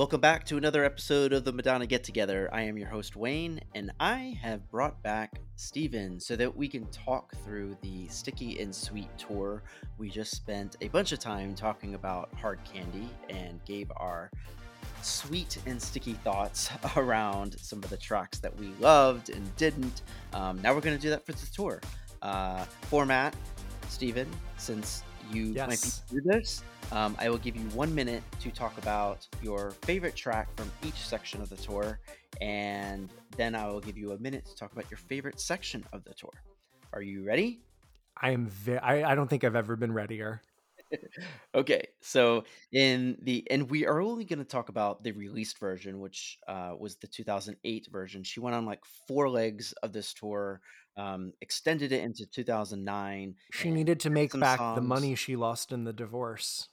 Welcome back to another episode of the Madonna Get Together. I am your host, Wayne, and I have brought back Stephen so that we can talk through the Sticky and Sweet tour. We just spent a bunch of time talking about Hard Candy and gave our sweet and sticky thoughts around some of the tracks that we loved and didn't. Um, now we're going to do that for the tour. Uh, format, Stephen, since you Yes. might be through this, um, I will give you one minute to talk about your favorite track from each section of the tour, and then I will give you a minute to talk about your favorite section of the tour. Are you ready? I am very. I, I don't think I've ever been readier. Okay, so in the and we are only going to talk about the released version, which uh, was the 2008 version. She went on like four legs of this tour, um, extended it into 2009. She needed to make back the money she lost in the divorce.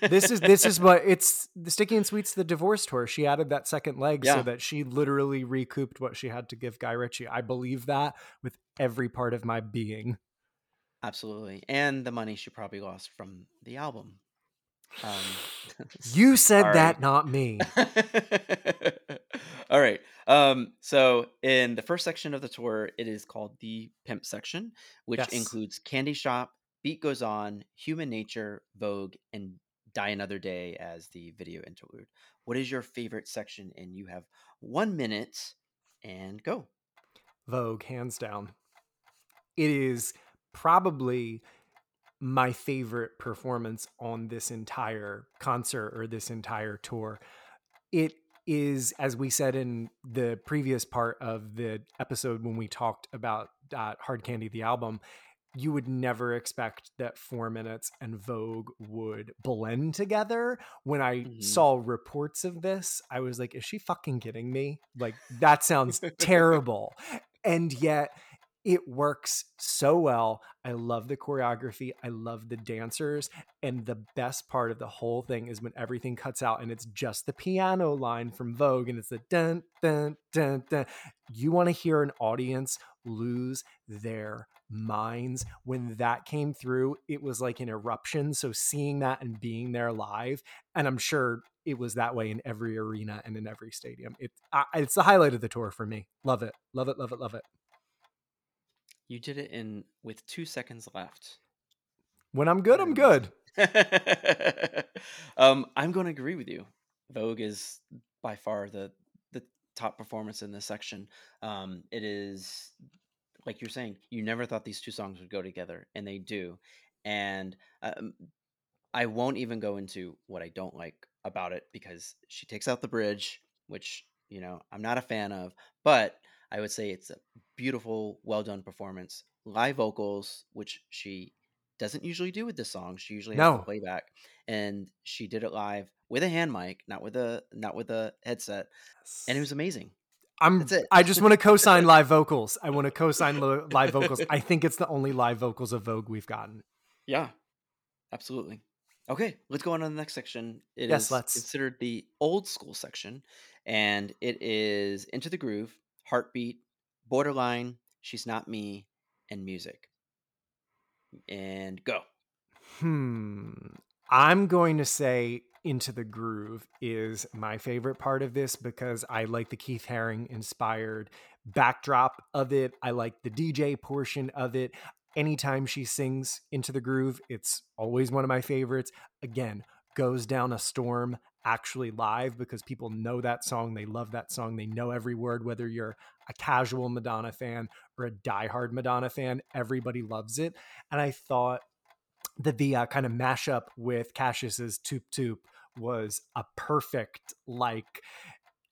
This is this is what it's the Sticky and Sweets the divorce tour. She added that second leg Yeah. so that she literally recouped what she had to give Guy Ritchie. I believe that with every part of my being. absolutely, and the money she probably lost from the album. Um, You said that, not me. All right. Um, so in the first section of the tour, it is called the pimp section, which Yes. includes Candy Shop, Beat Goes On, Human Nature, Vogue, and Die Another Day as the video interlude. What is your favorite section? And you have one minute and go. Vogue, hands down. It is probably my favorite performance on this entire concert or this entire tour. It is, as we said in the previous part of the episode when we talked about uh, Hard Candy, the album, you would never expect that Four Minutes and Vogue would blend together. When I Mhm. saw reports of this, I was like, is she fucking kidding me? Like, that sounds terrible. And yet, it works so well. I love the choreography. I love the dancers. And the best part of the whole thing is when everything cuts out and it's just the piano line from Vogue and it's the dun, dun, dun, dun. You want to hear an audience lose their minds. When that came through, it was like an eruption. So seeing that and being there live, and I'm sure it was that way in every arena and in every stadium. It, I, it's the highlight of the tour for me. Love it. Love it. Love it. Love it. You did it in with two seconds left. When I'm good, I'm good. um, I'm going to agree with you. Vogue is by far the the top performance in this section. Um, it is like you're saying, you never thought these two songs would go together, and they do. And um, I won't even go into what I don't like about it because she takes out the bridge, which you know I'm not a fan of. But I would say it's a beautiful, well done performance. Live vocals, which she doesn't usually do with this song. She usually has No. the playback, and she did it live with a hand mic, not with a not with a headset, and it was amazing. I'm. That's it. I just want to co-sign live vocals. I want to co-sign lo- live vocals. I think it's the only live vocals of Vogue we've gotten. Yeah, absolutely. Okay, let's go on to the next section. It is Yes, let's. considered the old school section, and it is Into the Groove, Heartbeat, Borderline, She's Not Me, and Music. And go. Hmm. I'm going to say Into the Groove is my favorite part of this because I like the Keith Haring inspired backdrop of it. I like the DJ portion of it. Anytime she sings Into the Groove, it's always one of my favorites. Again, goes down a storm actually live because people know that song. They love that song. They know every word, whether you're a casual Madonna fan or a diehard Madonna fan, everybody loves it. And I thought that the uh, kind of mashup with Cassius's Toop Toop was a perfect like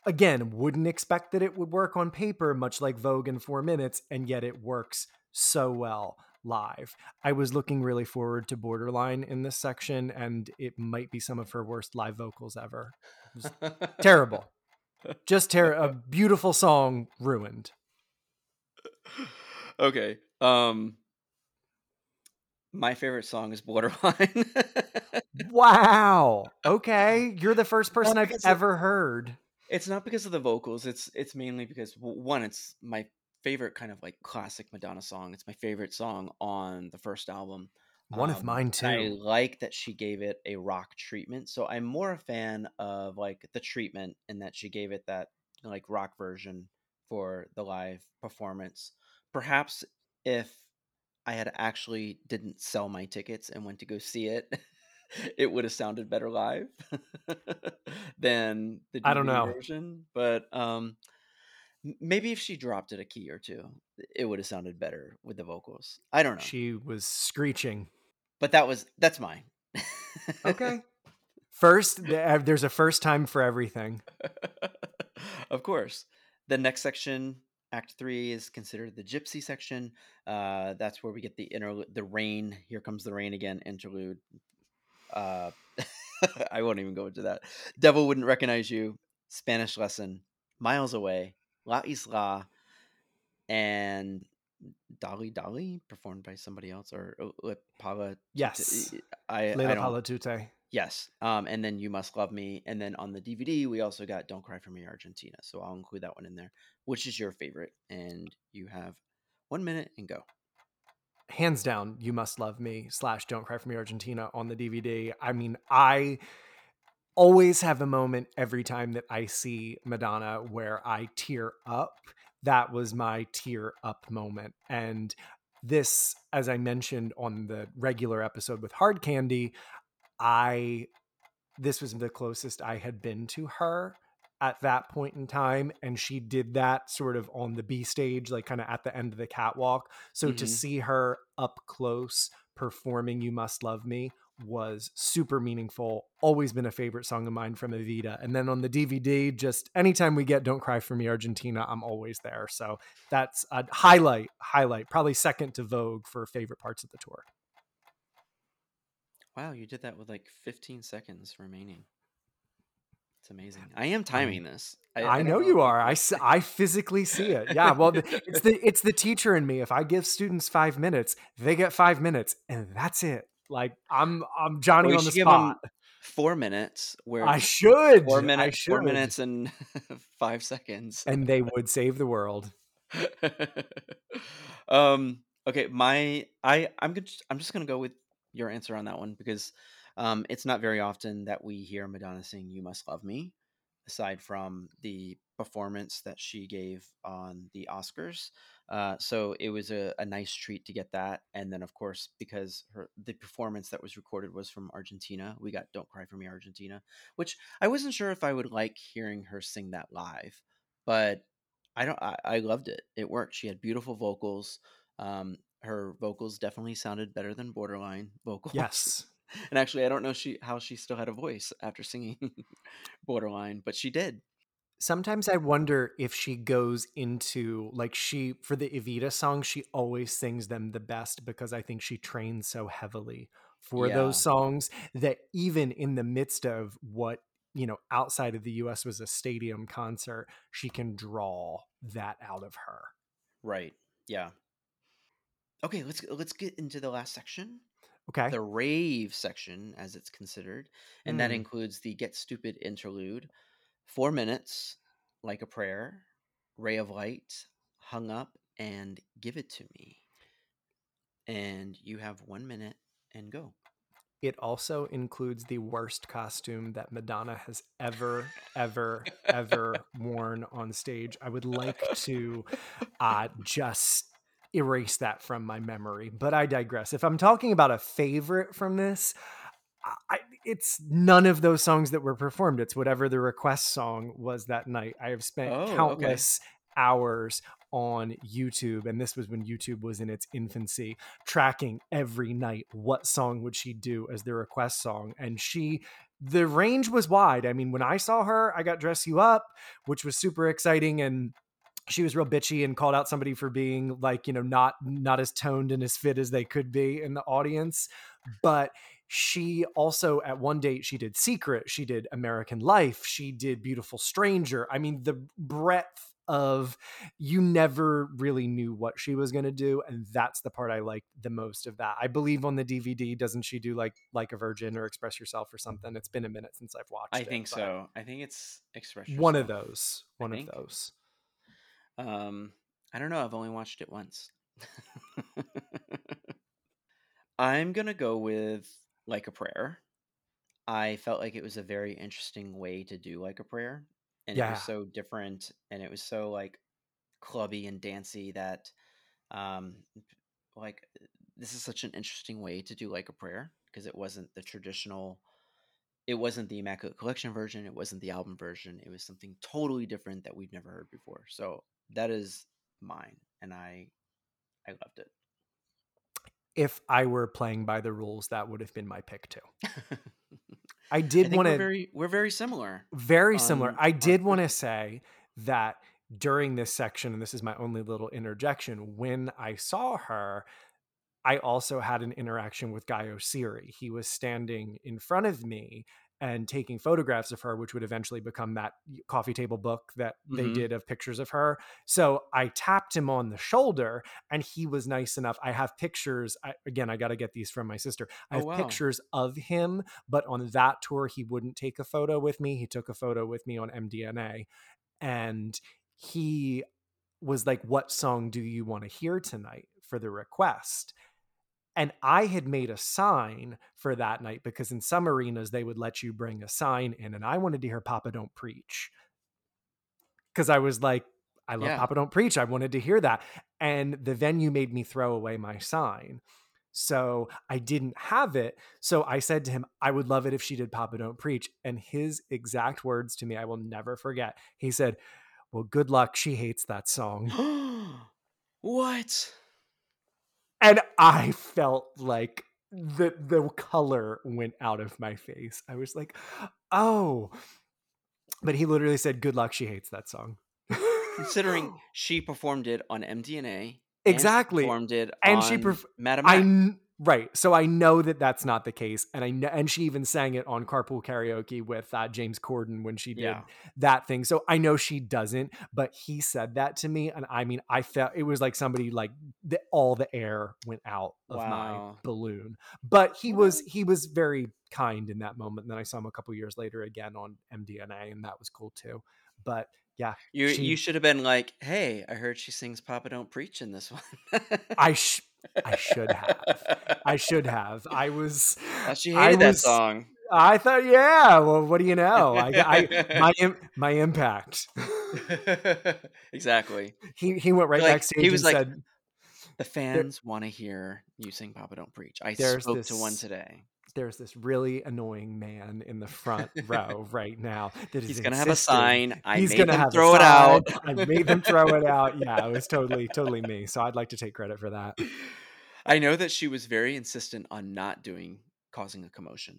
again wouldn't expect that it would work on paper much like Vogue in 4 minutes and yet it works so well live. I was looking really forward to Borderline in this section and it might be some of her worst live vocals ever. Terrible. Just ter- a beautiful song ruined. okay. Um my favorite song is Borderline. Wow. Okay, you're the first person I've because of- ever heard. it's not because of the vocals. It's it's mainly because one, it's my favorite kind of like classic Madonna song. It's my favorite song on the first album. One of Um, mine too. I like that she gave it a rock treatment. So I'm more a fan of like the treatment and that she gave it that like rock version for the live performance. Perhaps if I had actually didn't sell my tickets and went to go see it, it would have sounded better live than the I don't know. version. But um, maybe if she dropped it a key or two, it would have sounded better with the vocals. I don't know. She was screeching. But that was that's mine. Okay. First, uh, there's a first time for everything. of course. The next section, Act Three, is considered the Gypsy section. Uh, that's where we get the inter the rain. Here comes the rain again. Interlude. Uh, I won't even go into that. Devil wouldn't recognize you. Spanish lesson. Miles away. La Isla. And Doli Doli performed by somebody else or uh, Paula. Yes. I, I Leila don't Palatute. Yes. Um, and then You Must Love Me. And then on the DVD, we also got Don't Cry for Me Argentina. So I'll include that one in there. Which is your favorite? And you have one minute and go. Hands down, You Must Love Me slash Don't Cry for Me Argentina on the DVD. I mean, I always have a moment every time that I see Madonna where I tear up. That was my tear up moment. And this, as I mentioned on the regular episode with Hard Candy, I this was the closest I had been to her at that point in time and she did that sort of on the B stage like kind of at the end of the catwalk so mm-hmm. to see her up close performing You Must Love Me was super meaningful always been a favorite song of mine from Evita and then on the DVD just anytime we get Don't Cry for Me Argentina I'm always there so that's a highlight highlight probably second to Vogue for favorite parts of the tour Wow, you did that with like 15 seconds remaining. It's amazing. I am timing this. I, I, I know, know you are. I, I physically see it. Yeah. Well, it's the it's the teacher in me. If I give students five minutes, they get five minutes, and that's it. Like I'm I'm Johnny well, on the spot. four minutes. Where I should four minutes. I should. Four minutes and five seconds, and they would save the world. um. Okay. My I I'm good. I'm just gonna go with your answer on that one because um, it's not very often that we hear Madonna sing "You Must Love Me," aside from the performance that she gave on the Oscars. Uh, so it was a, a, nice treat to get that, and then of course because her the performance that was recorded was from Argentina, we got "Don't Cry for Me, Argentina," which I wasn't sure if I would like hearing her sing that live, but I don't. I, I loved it. It worked. She had beautiful vocals. Um, her vocals definitely sounded better than borderline vocals. Yes. And actually, I don't know she how she still had a voice after singing borderline, but she did. Sometimes I wonder if she goes into like she for the Evita songs, she always sings them the best because I think she trains so heavily for yeah. those songs that even in the midst of what you know outside of the US was a stadium concert, she can draw that out of her. Right. Yeah. Okay, let's let's get into the last section. Okay. The rave section, as it's considered, and mm. that includes the Get Stupid interlude, four minutes, like a prayer, ray of light, hung up, and give it to me. And you have one minute and go. It also includes the worst costume that Madonna has ever, ever, ever worn on stage. I would like to uh, just erase that from my memory, but I digress. If I'm talking about a favorite from this, I, it's none of those songs that were performed. It's whatever the request song was that night. I have spent oh, countless okay. hours on YouTube, and this was when YouTube was in its infancy, tracking every night what song would she do as the request song. And she, the range was wide. I mean, when I saw her, I got Dress You Up, which was super exciting. And she was real bitchy and called out somebody for being like you know not not as toned and as fit as they could be in the audience. But she also at one date she did secret she did american life she did beautiful stranger. I mean the breadth of you never really knew what she was going to do and that's the part i liked the most of that. I believe on the dvd doesn't she do like like a virgin or express yourself or something? It's been a minute since i've watched i it, think so. I think it's express yourself. one of those one of those um, I don't know. I've only watched it once. I'm gonna go with like a prayer. I felt like it was a very interesting way to do like a prayer, and it was so different, and it was so like clubby and dancey that, um, like this is such an interesting way to do like a prayer because it wasn't the traditional. It wasn't the Immaculate Collection version. It wasn't the album version. It was something totally different that we've never heard before. So that is mine, and I, I loved it. If I were playing by the rules, that would have been my pick too. I did want to very we're very similar very similar. I did want to say that during this section, and this is my only little interjection, when I saw her, I also had an interaction with Guy Oseary. He was standing in front of me and taking photographs of her, which would eventually become that coffee table book that they hmm did of pictures of her. So I tapped him on the shoulder and he was nice enough. I have pictures. I, again, I got to get these from my sister. I Oh have wow. pictures of him, but on that tour, he wouldn't take a photo with me. He took a photo with me on MDNA. And he was like, What song do you want to hear tonight for the request? And I had made a sign for that night because in some arenas they would let you bring a sign in. And I wanted to hear Papa Don't Preach because I was like, I love Yeah. Papa Don't Preach. I wanted to hear that. And the venue made me throw away my sign. So I didn't have it. So I said to him, I would love it if she did Papa Don't Preach. And his exact words to me, I will never forget. He said, Well, good luck. She hates that song. what? And I felt like the the color went out of my face. I was like, oh. But he literally said, Good luck. She hates that song. Considering she performed it on MDNA, exactly. and performed it And on she perf- Madame I right. So I know that that's not the case, and I know, and she even sang it on Carpool Karaoke with uh, James Corden when she did Yeah. that thing. So I know she doesn't, but he said that to me, and I mean, I felt it was like somebody like the, all the air went out of my balloon. But he was he was very kind in that moment. And then I saw him a couple years later again on MDNA, and that was cool too. But yeah, You she you should have been like, "Hey, I heard she sings Papa Don't Preach in this one." I sh- I should have. I should have. I was she I hated that was song. I thought, yeah. Well, what do you know? I, I my my impact. exactly. he he went right Like backstage he and was like, said, "The fans want to hear you sing Papa Don't Preach." I "There's spoke to one today. There's this really annoying man in the front row right now that is He's gonna have a sign. I he's made gonna them have throw it out. I made them throw it out. Yeah, it was totally totally me. So I'd like to take credit for that. I know that she was very insistent on not doing causing a commotion.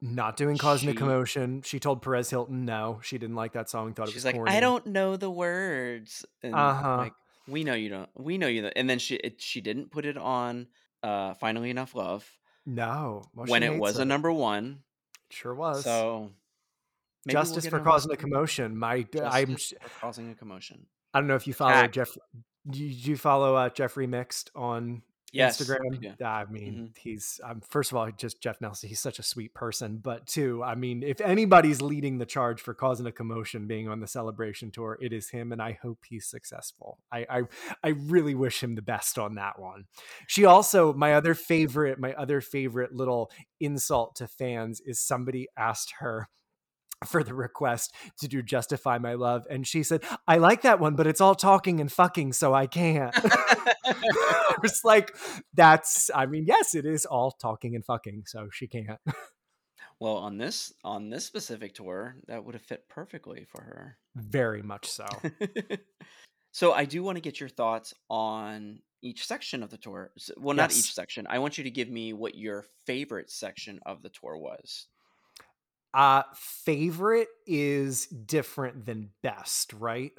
Not doing causing a She commotion. She told Perez Hilton no, she didn't like that song. Thought it was like, I don't know the words, Uh huh. like we know you don't. We know you. Don't. And then she it, she didn't put it on. Uh, finally enough love No. Well, when it was a number one. Sure was. So maybe we'll Justice for causing a commotion. My, I'm. for causing a commotion. I don't know if you follow. Jeff. You, do you follow uh, Jeffrey Mixed on Yes, Instagram? do. I mean, hmm he's um, first of all just Jeff Nelson. He's such a sweet person, but two, I mean, if anybody's leading the charge for causing a commotion, being on the celebration tour, it is him, and I hope he's successful. I I, I really wish him the best on that one. She also, my other favorite, my other favorite little insult to fans is somebody asked her for the request to do Justify My Love. And she said, I like that one, but it's all talking and fucking, so I can't. it's like, that's, I mean, yes, it is all talking and fucking, so she can't. well, on this on this specific tour, that would have fit perfectly for her. Very much so. so I do want to get your thoughts on each section of the tour. Well, not Yes. each section. I want you to give me what your favorite section of the tour was. Uh, favorite is different than best, right?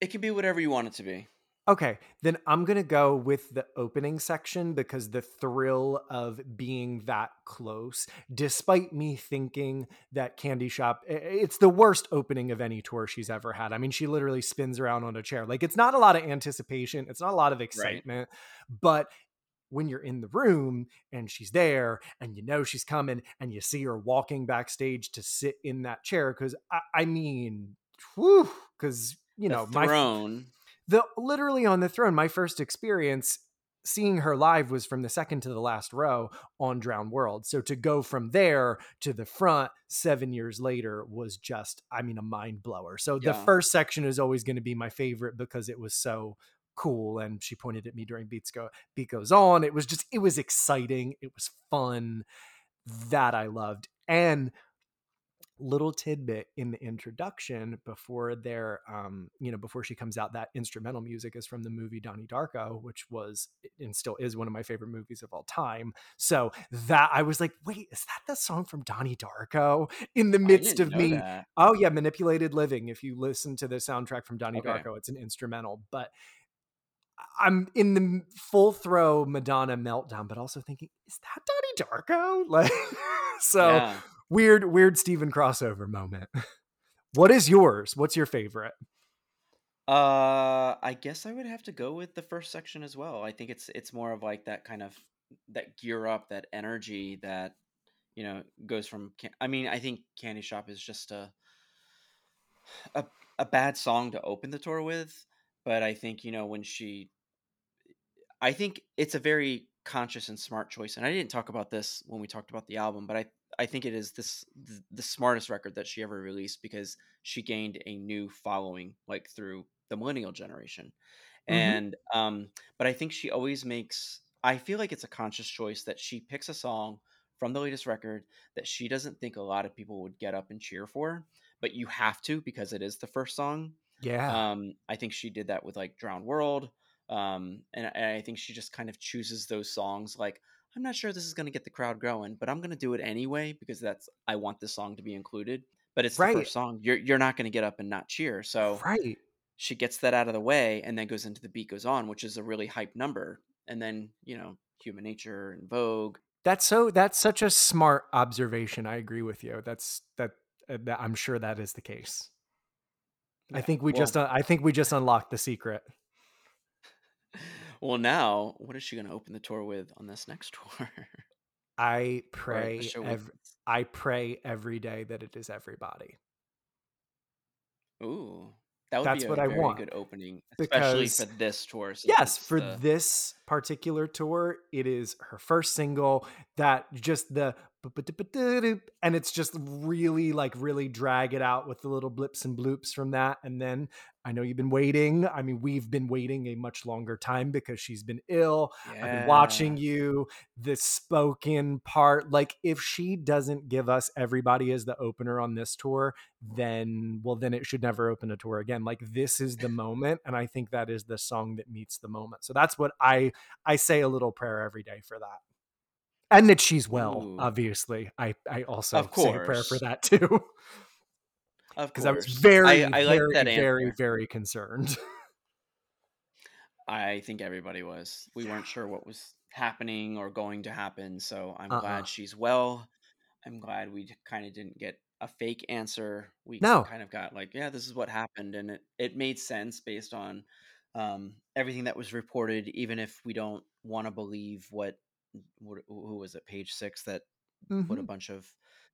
It can be whatever you want it to be. Okay, then I'm going to go with the opening section because the thrill of being that close, despite me thinking that Candy Shop, it's the worst opening of any tour she's ever had. I mean, she literally spins around on a chair. Like, it's not a lot of anticipation, it's not a lot of Right. excitement, but when you're in the room and she's there and you know she's coming and you see her walking backstage to sit in that chair, because I, I mean, because, you The know, my throne. the literally on the throne my first experience seeing her live was from the second to the last row on Drowned World. So to go from there to the front seven years later was just, I mean, a mind blower. So Yeah. the first section is always going to be my favorite because it was so cool. And she pointed at me during Beats Go Beat Goes On. It was just, it was exciting. It was fun. That I loved. And little tidbit in the introduction before their um you know before she comes out that instrumental music is from the movie Donnie Darko which was and still is one of my favorite movies of all time so that I was like wait is that the song from Donnie Darko in the midst of me that. oh yeah manipulated living if you listen to the soundtrack from Donnie Okay. Darko it's an instrumental but I'm in the full throw Madonna meltdown but also thinking is that Donnie Darko like so yeah. weird weird Stephen crossover moment. What is yours? What's your favorite? Uh, I guess I would have to go with the first section as well. I think it's it's more of like that kind of that gear up, that energy that you know goes from. Can- I mean, I think Candy Shop is just a a a bad song to open the tour with, but I think you know when she, I think it's a very conscious and smart choice. And I didn't talk about this when we talked about the album, but I I think it is this the, the smartest record that she ever released because she gained a new following like through the millennial generation Mhm. and um but i think she always makes i feel like it's a conscious choice that she picks a song from the latest record that she doesn't think a lot of people would get up and cheer for but you have to because it is the first song Yeah. um i think she did that with like drowned world um and, and i think she just kind of chooses those songs like i'm not sure this is going to get the crowd going but i'm going to do it anyway because that's i want this song to be included but it's the first song you're you're not going to get up and not cheer so right. she gets that out of the way and then goes into the beat goes on which is a really hype number and then you know human nature and vogue That's so that's such a smart observation. I agree with you. That's that, uh, that I'm sure that is the case. I think we well- just uh, I think we just unlocked the secret. well now what is she going to open the tour with on this next tour I pray I pray every day that it is everybody. ooh that would That's be a what I very want, good opening especially because- for this tour since yes for the- this particular tour it is her first single that just the and it's just really like really drag it out with the little blips and bloops from that. And then i know you've been waiting. I mean we've been waiting a much longer time because she's been ill. I've been watching you the spoken part. Like if she doesn't give us everybody as the opener on this tour then well then it should never open a tour again. Like this is the moment and i think that is the song that meets the moment. So that's what i i say a little prayer every day for that and that she's well Ooh. obviously i i also say a prayer for that too of because i was very I, I like very that very very concerned I think everybody was. We weren't sure what was happening or going to happen, so I'm Uh-uh. glad she's well. I'm glad we kind of didn't get a fake answer. We No. kind of got like, yeah, this is what happened, and it it made sense based on um, everything that was reported. Even if we don't want to believe what who was it, page six that put a Mhm. bunch of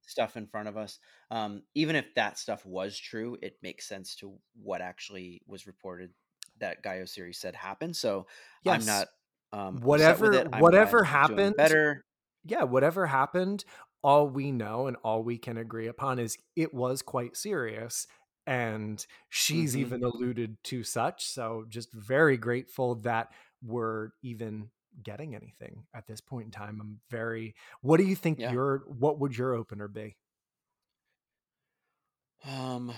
stuff in front of us. Um, even if that stuff was true, it makes sense to what actually was reported that Guy Oseary said happened. So yes I'm not um, Whatever- with it. I'm whatever happened, better. yeah, whatever happened, all we know and all we can agree upon is it was quite serious. And she's Mhm. even alluded to such. So just very grateful that we're even getting anything at this point in time. I'm very what do you think Yeah. your what would your opener be? Um,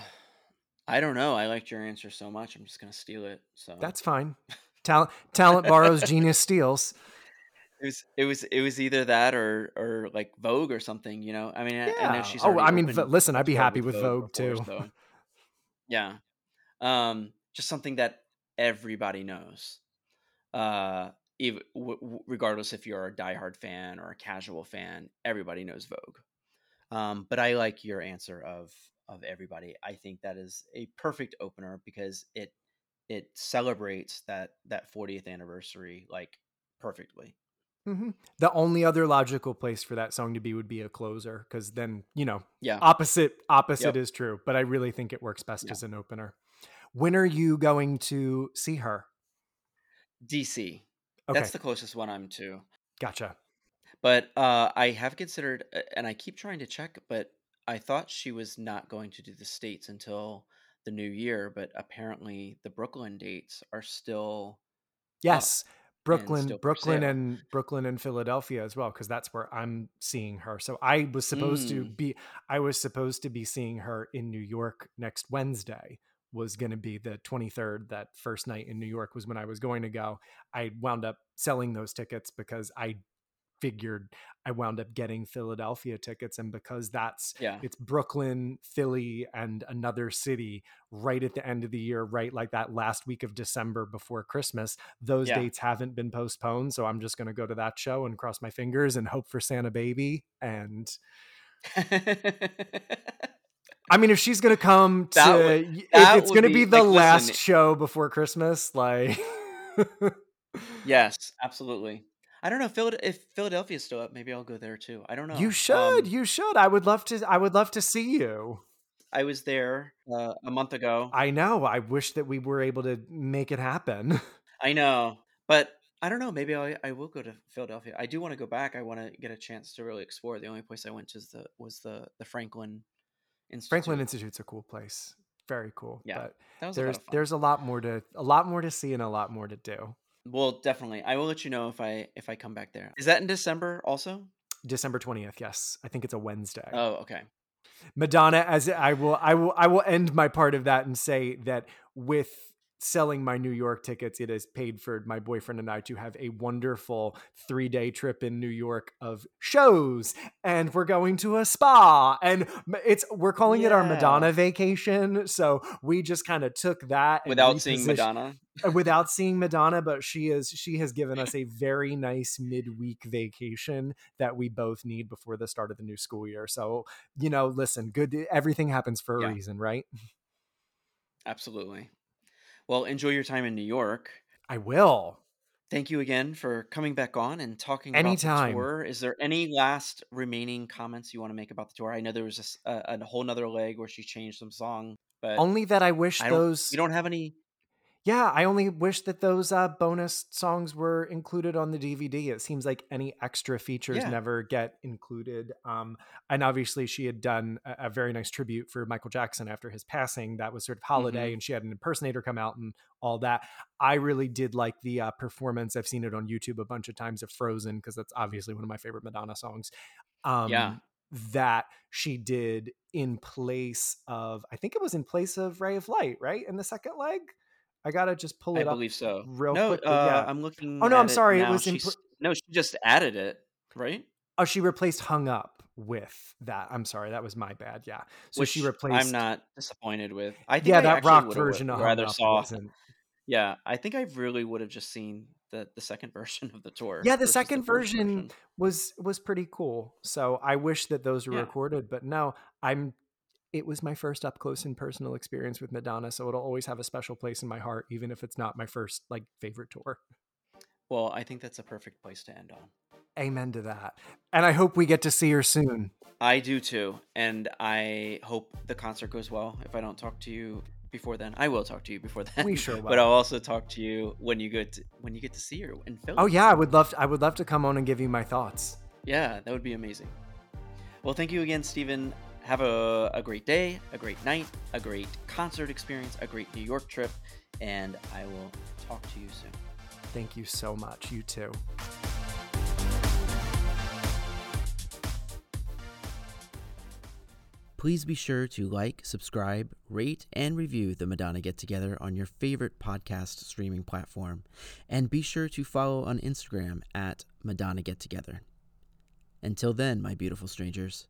I don't know. I liked your answer so much. I'm just gonna steal it. So That's fine. Talent talent borrows, genius steals. it was it was it was either that or or like Vogue or something. You know, I mean, I- I know she's. Oh, I mean, listen, I'd be happy with Vogue, too. so- yeah, um, just something that everybody knows. Uh, even w- regardless if you're a diehard fan or a casual fan, everybody knows Vogue. Um, but I like your answer of of everybody. I think that is a perfect opener because it it celebrates that that 40th anniversary like perfectly. hmm The only other logical place for that song to be would be a closer, because then you know Yeah. opposite opposite Yep. is true. But I really think it works best Yeah. as an opener. When are you going to see her? DC. Okay. That's the closest one I'm to. Gotcha. But uh, I have considered, uh, and I keep trying to check, but I thought she was not going to do the states until the new year. But apparently, the Brooklyn dates are still Yes. and Brooklyn, still Brooklyn and Brooklyn and Philadelphia as well cuz that's where I'm seeing her. So I was supposed to Mm, be I was supposed to be seeing her in New York next Wednesday was going to be the 23rd that first night in New York was when I was going to go. I wound up selling those tickets because I figured I wound up getting Philadelphia tickets. And because that's yeah, it's Brooklyn, Philly, and another city right at the end of the year, right like that last week of December before Christmas, those yeah. dates haven't been postponed. So I'm just going to go to that show and cross my fingers and hope for Santa Baby. And I mean, if she's going to come to, would if it's going to be be the like last listen. show before Christmas, like. Yes, absolutely. I don't know if Philadelphia's still up. Maybe I'll go there too. I don't know. You should. Um, You should. I would love to. I would love to see you. I was there uh, a month ago. I know. I wish that we were able to make it happen. I know, but I don't know. Maybe I I will go to Philadelphia. I do want to go back. I want to get a chance to really explore. The only place I went to the was the the Franklin Institute. Franklin Institute's a cool place. Very cool. Yeah, But that was a there's of there's a lot more to a lot more to see and a lot more to do. Well, definitely. I will let you know if I if I come back there. Is that in December also? December 20th, yes. I think it's a Wednesday. Oh, okay. Madonna as I will I will I will end my part of that and say that with selling my New York tickets it has paid for my boyfriend and I to have a wonderful 3-day trip in New York of shows and we're going to a spa and it's we're calling it our Madonna vacation so we just kind of took that Without seeing Madonna. uh, without seeing Madonna, but she is she has given us a very nice midweek vacation that we both need before the start of the new school year. So, you know, listen, good everything happens for a Yeah. reason, right? Absolutely. Well, enjoy your time in New York. I will. Thank you again for coming back on and talking about Anytime. the tour. Is there any last remaining comments you want to make about the tour? I know there was just a, a whole nother leg where she changed some song, but Only that I wish I those You don't have any. Yeah, I only wish that those uh, bonus songs were included on the DVD. It seems like any extra features Yeah. never get included. Um, and obviously, she had done a, a very nice tribute for Michael Jackson after his passing. That was sort of holiday, Mhm. and she had an impersonator come out and all that. I really did like the uh, performance. I've seen it on YouTube a bunch of times of Frozen because that's obviously one of my favorite Madonna songs. Um, Yeah. That she did in place of, I think it was in place of Ray of Light, right? In the second leg. I gotta just pull I it up believe so. real no, quickly. uh, yeah. I'm looking. Oh, no, I'm sorry, it now. was in pl- no, she just added it, right? Oh, she replaced "Hung Up" with that. I'm sorry, that was my bad. Yeah. So Which she replaced. I'm not disappointed with. I think Yeah, I that rock version of "Hung rather Up" saw. wasn't. Yeah, I think I really would have just seen the the second version of the tour. Yeah, the second first version was was pretty cool. So I wish that those were Yeah. recorded, but no, I'm. It was my first up close and personal experience with Madonna, so it'll always have a special place in my heart, even if it's not my first like favorite tour. Well, I think that's a perfect place to end on. Amen to that. And I hope we get to see her soon. I do too, and I hope the concert goes well. If I don't talk to you before then, I will talk to you before then. We sure will. But. I'll also talk to you when you get to, when you get to see her in Philly. Oh yeah, I would love. To, I would love to come on and give you my thoughts. Yeah, that would be amazing. Well, thank you again, Stephen. Have a, a great day, a great night, a great concert experience, a great New York trip, and I will talk to you soon. Thank you so much. You too. Please be sure to like, subscribe, rate, and review the Madonna Get Together on your favorite podcast streaming platform. And be sure to follow on Instagram at Madonna Get Together. Until then, my beautiful strangers,